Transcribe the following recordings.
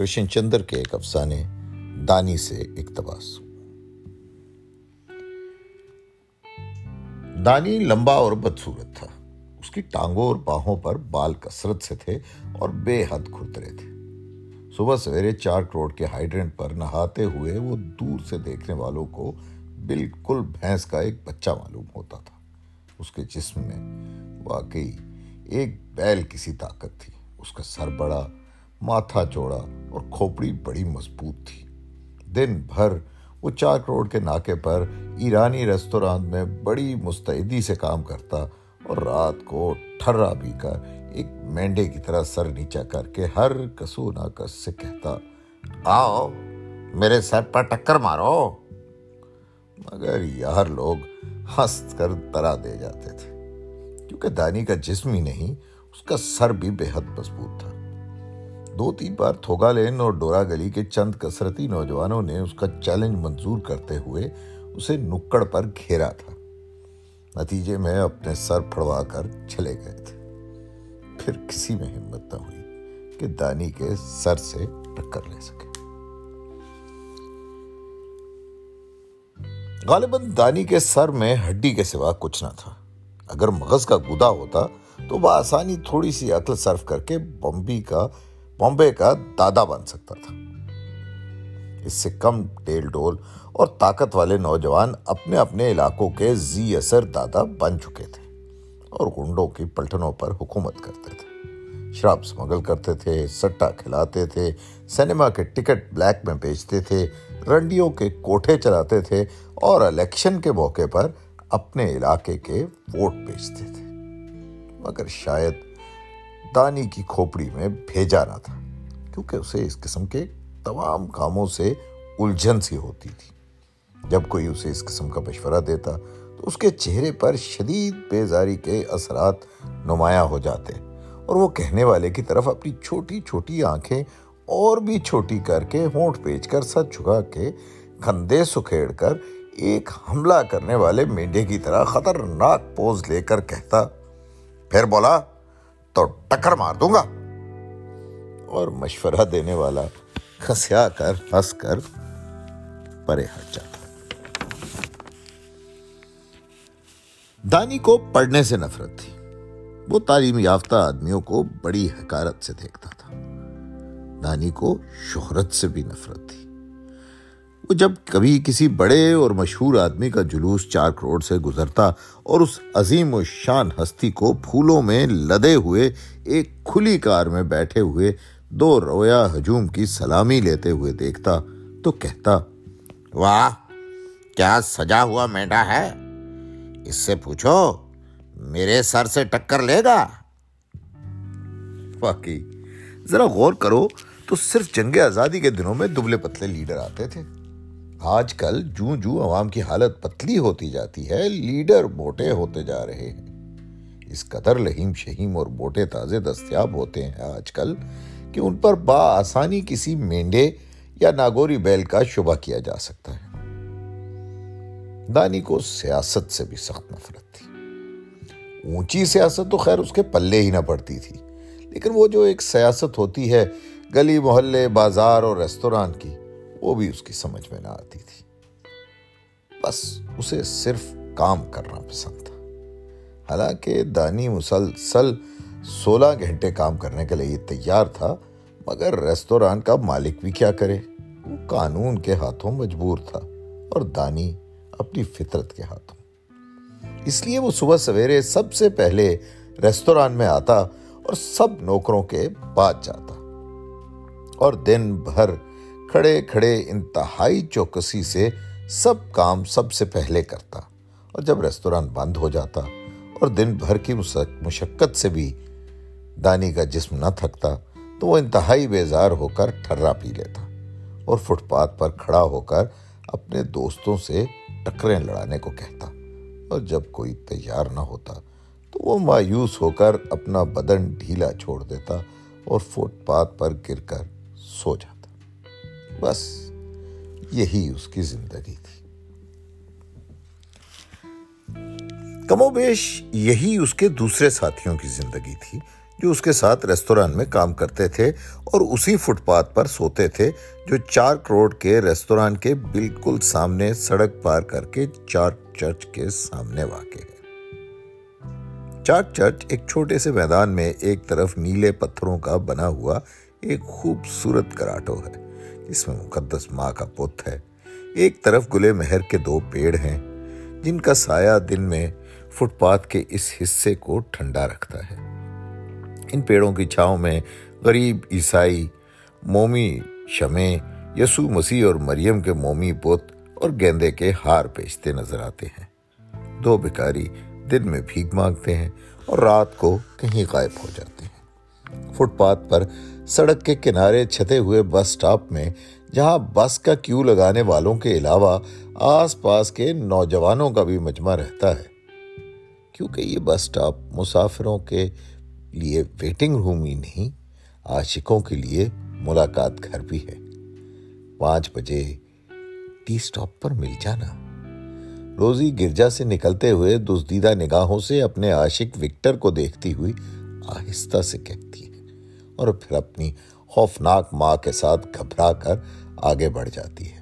کرشن چندر کے ایک افسانے دانی سے اقتباس دانی لمبا اور بدصورت تھا۔ اس کی ٹانگوں اور باہوں پر بال کثرت سے تھے اور بے حد کھرترے تھے۔ صبح سویرے چار کروڑ کے ہائیڈرنٹ پر نہاتے ہوئے وہ دور سے دیکھنے والوں کو بالکل بھینس کا ایک بچہ معلوم ہوتا تھا۔ اس کے جسم میں واقعی ایک بیل کسی طاقت تھی۔ اس کا سر بڑا ماتھا چوڑا اور کھوپڑی بڑی مضبوط تھی۔ دن بھر وہ چار کروڑ کے ناکے پر ایرانی ریستوران میں بڑی مستعدی سے کام کرتا اور رات کو ٹھرا بھی کر ایک مینڈے کی طرح سر نیچا کر کے ہر کسو ناکس سے کہتا، آؤ، میرے سر پر ٹکر مارو۔ مگر یار لوگ ہنس کر ترا دے جاتے تھے۔ کیونکہ دانی کا جسم ہی نہیں، اس کا سر بھی بے حد مضبوط تھا۔ دو تین بار تھوگا لین اور ڈورا گلی کے چند کثرتی نوجوانوں نے اس کا چیلنج منظور کرتے ہوئے اسے نکڑ پر گھیرا تھا۔ نتیجے میں اپنے سر پھڑوا کر چلے گئے تھے۔ پھر کسی میں ہمت نہ ہوئی کہ دانی کے سر سے ٹکر لے سکے۔ غالباً دانی کے سر میں ہڈی کے سوا کچھ نہ تھا۔ اگر مغز کا گدا ہوتا تو وہ آسانی تھوڑی سی عقل صرف کر کے بمبی کا بامبے کا دادا بن سکتا تھا۔ اس سے کم ٹیل ڈول اور طاقت والے نوجوان اپنے اپنے علاقوں کے زی اثر دادا بن چکے تھے اور گنڈوں کی پلٹنوں پر حکومت کرتے تھے۔ شراب سمگل کرتے تھے، سٹا کھلاتے تھے سینما کے ٹکٹ بلیک میں بیچتے تھے، رنڈیوں کے کوٹھے چلاتے تھے اور الیکشن کے موقع پر اپنے علاقے کے ووٹ بیچتے تھے۔ مگر شاید دانی کی کھوپڑی میں بھیجا نہ تھا، کیونکہ اسے اس قسم کے تمام کاموں سے الجھن سی ہوتی تھی۔ جب کوئی اسے اس قسم کا مشورہ دیتا، تو اس کے چہرے پر شدید بیزاری کے اثرات نمایاں ہو جاتے۔ اور وہ کہنے والے کی طرف اپنی چھوٹی چھوٹی آنکھیں اور بھی چھوٹی کر کے ہونٹ پیچ کر سر چھکا کے کندھے سکھیڑ کر ایک حملہ کرنے والے مینڈے کی طرح خطرناک پوز لے کر کہتا، پھر بولا تو ٹکر مار دوں گا۔ اور مشورہ دینے والا کھسیا کر ہنس کر پرے ہٹ جاتا۔ دانی کو پڑھنے سے نفرت تھی۔ وہ تعلیم یافتہ آدمیوں کو بڑی حکارت سے دیکھتا تھا۔ دانی کو شہرت سے بھی نفرت تھی۔ وہ جب کبھی کسی بڑے اور مشہور آدمی کا جلوس چار کروڑ سے گزرتا اور اس عظیم و شان ہستی کو پھولوں میں لدے ہوئے ایک کھلی کار میں بیٹھے ہوئے دو رویا ہجوم کی سلامی لیتے ہوئے دیکھتا تو کہتا، واہ، کیا سجا ہوا مینڈا ہے؟ اس سے پوچھو، میرے سر سے ٹکر لے گا؟ واقعی، ذرا غور کرو تو صرف جنگ آزادی کے دنوں میں دبلے پتلے لیڈر آتے تھے۔ آج کل جو جو عوام کی حالت پتلی ہوتی جاتی ہے، لیڈر موٹے ہوتے جا رہے ہیں۔ اس قدر لہیم شہیم اور موٹے تازے دستیاب ہوتے ہیں آج کل کہ ان پر با آسانی کسی مینڈے یا ناگوری بیل کا شبہ کیا جا سکتا ہے۔ دانی کو سیاست سے بھی سخت نفرت تھی۔ اونچی سیاست تو خیر اس کے پلے ہی نہ پڑتی تھی، لیکن وہ جو ایک سیاست ہوتی ہے، گلی، محلے، بازار اور ریستوران کی وہ بھی اس کی سمجھ میں نہ آتی تھی۔ بس اسے صرف کام کرنا پسند تھا۔ حالانکہ دانی مسلسل سولہ گھنٹے کام کرنے کے لیے تیار تھا، مگر ریستوران کا مالک بھی کیا کرے؟ وہ قانون کے ہاتھوں مجبور تھا اور دانی اپنی فطرت کے ہاتھوں۔ اس لیے وہ صبح سویرے سب سے پہلے ریستوران میں آتا اور سب نوکروں کے بعد جاتا۔ اور دن بھر کھڑے کھڑے انتہائی چوکسی سے سب کام سب سے پہلے کرتا اور جب ریستوران بند ہو جاتا اور دن بھر کی مشقت سے بھی دانی کا جسم نہ تھکتا، تو وہ انتہائی بیزار ہو کر ٹھرا پی لیتا اور فٹ پاتھ پر کھڑا ہو کر اپنے دوستوں سے ٹکریں لڑانے کو کہتا اور جب کوئی تیار نہ ہوتا تو وہ مایوس ہو کر اپنا بدن ڈھیلا چھوڑ دیتا اور فٹ پاتھ پر گر کر سو جاتا۔ بس یہی اس کی زندگی تھی۔ کم و بیش یہی اس کے دوسرے ساتھیوں کی زندگی تھی جو اس کے ساتھ ریستوران میں کام کرتے تھے اور اسی فٹ پاتھ پر سوتے تھے جو چار کروڑ کے ریستوران کے بالکل سامنے سڑک پار کر کے چار چرچ کے سامنے واقع ہے۔ چارک چرچ ایک چھوٹے سے میدان میں ایک طرف نیلے پتھروں کا بنا ہوا ایک خوبصورت کراٹو ہے۔ جس میں مقدس ماں کا پت ہے۔ ایک طرف گلے مہر کے دو پیڑ ہیں، جن کا سایہ دن میں فٹ پاتھ کے اس حصے کو ٹھنڈا رکھتا ہے۔ ان پیڑوں کی چھاؤں میں غریب عیسائی، مومی شمیں یسو مسیح اور مریم کے مومی بت اور گیندے کے ہار پیچتے نظر آتے ہیں۔ دو بکاری دن میں بھیگ مانگتے ہیں اور رات کو کہیں غائب ہو جاتے ہیں۔ فٹ پاتھ پر سڑک کے کنارے چھتے ہوئے بس سٹاپ میں، جہاں بس کا کیو لگانے والوں کے علاوہ آس پاس کے نوجوانوں کا بھی مجمع رہتا ہے۔ کیونکہ یہ بس سٹاپ مسافروں کے لیے ویٹنگ روم ہی نہیں، عاشقوں کے لیے ملاقات گھر بھی ہے۔ پانچ بجے ٹی سٹاپ پر مل جانا۔ روزی گرجا سے نکلتے ہوئے دزدیدہ نگاہوں سے اپنے عاشق وکٹر کو دیکھتی ہوئی آہستہ سے کہتی ہے اور پھر اپنی خوفناک ماں کے ساتھ گھبرا کر آگے بڑھ جاتی ہے۔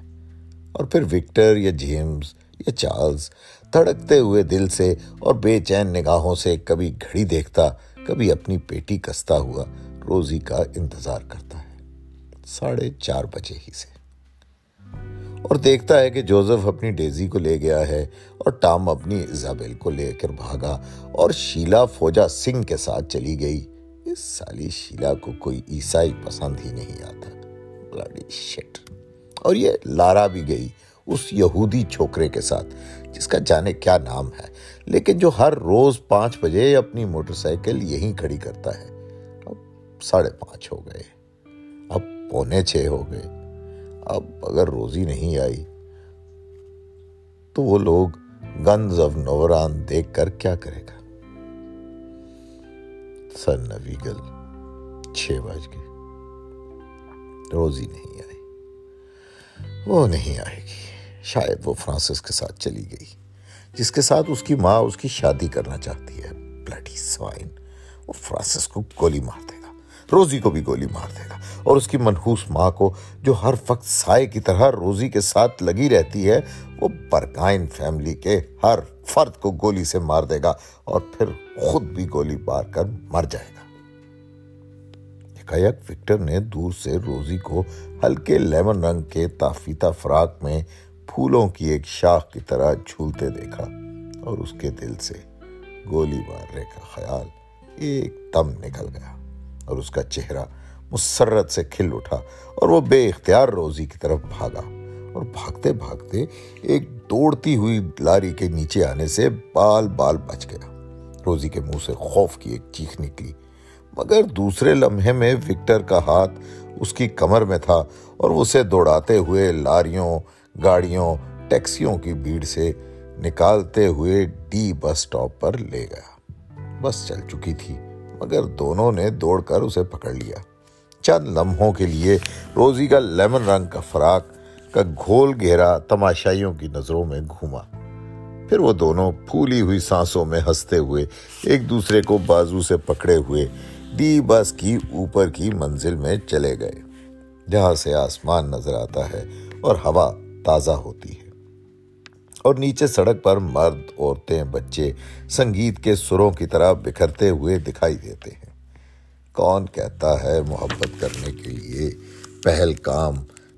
اور پھر وکٹر یا جیمز یا چارلز تھڑکتے ہوئے دل سے اور بے چین نگاہوں سے کبھی گھڑی دیکھتا، کبھی اپنی پیٹی کستا ہوا روزی کا انتظار کرتا ہے۔ ساڑھے چار بجے ہی سے۔ اور دیکھتا ہے کہ جوزف اپنی ڈیزی کو لے گیا ہے اور ٹام اپنی ایزابیل کو لے کر بھاگا اور شیلا فوجا سنگھ کے ساتھ چلی گئی۔ اس سالی شیلا کو کوئی عیسائی پسند ہی نہیں آتا۔ Bloody shit. اور یہ لارا بھی گئی اس یہودی چھوکرے کے ساتھ، جس کا جانے کیا نام ہے، لیکن جو ہر روز پانچ بجے اپنی موٹر سائیکل یہیں کھڑی کرتا ہے۔ اب ساڑھے پانچ ہو گئے۔ اب پونے چھ ہو گئے۔ اب اگر روزی نہیں آئی، تو وہ لوگ گنز آف نوران دیکھ کر کیا کرے گا؟ سر نویگل چھ بج گئے۔ روزی نہیں آئی۔ وہ نہیں آئے گی۔ شاید وہ فرانسس کے ساتھ چلی گئی۔ جس کے ساتھ اس کی ماں اس کی شادی کرنا چاہتی ہے۔ Bloody swine. وہ فرانسس کو گولی مار روزی کو بھی گولی مار دے گا۔ اور اس کی منحوس ماں کو جو ہر وقت سائے کی طرح روزی کے ساتھ لگی رہتی ہے، وہ برکائن فیملی کے ہر فرد کو گولی سے مار دے گا اور پھر خود بھی گولی مار کر مر جائے گا۔ وکٹر نے دور سے روزی کو ہلکے لیمن رنگ کے تافیتا فراق میں پھولوں کی ایک شاخ کی طرح جھولتے دیکھا اور اس کے دل سے گولی مارنے کا خیال ایک دم نکل گیا۔ اور اس کا چہرہ مسرت سے کھل اٹھا اور وہ بے اختیار روزی کی طرف بھاگا اور بھاگتے بھاگتے ایک دوڑتی ہوئی لاری کے نیچے آنے سے بال بال بچ گیا۔ روزی کے منہ سے خوف کی ایک چیخ نکلی، مگر دوسرے لمحے میں وکٹر کا ہاتھ اس کی کمر میں تھا اور اسے دوڑاتے ہوئے لاریوں، گاڑیوں، ٹیکسیوں کی بھیڑ سے نکالتے ہوئے ڈی بس سٹاپ پر لے گیا۔ بس چل چکی تھی۔ مگر دونوں نے دوڑ کر اسے پکڑ لیا۔ چند لمحوں کے لیے روزی کا لیمن رنگ کا فراق کا گھول گھیرا تماشائیوں کی نظروں میں گھوما۔ پھر وہ دونوں پھولی ہوئی سانسوں میں ہنستے ہوئے ایک دوسرے کو بازو سے پکڑے ہوئے ڈی بس کی اوپر کی منزل میں چلے گئے، جہاں سے آسمان نظر آتا ہے اور ہوا تازہ ہوتی ہے۔ اور نیچے سڑک پر مرد، عورتیں، بچے سنگیت کے سروں کی طرح بکھرتے ہوئے دکھائی دیتے ہیں۔ کون کہتا ہے محبت کرنے کے لیے پہل کام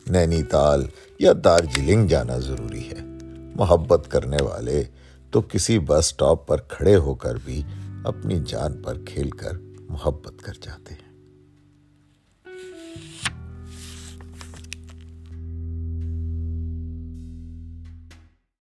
نینی تال یا دارجلنگ جانا ضروری ہے؟ محبت کرنے والے تو کسی بس سٹاپ پر کھڑے ہو کر بھی اپنی جان پر کھیل کر محبت کر جاتے ہیں۔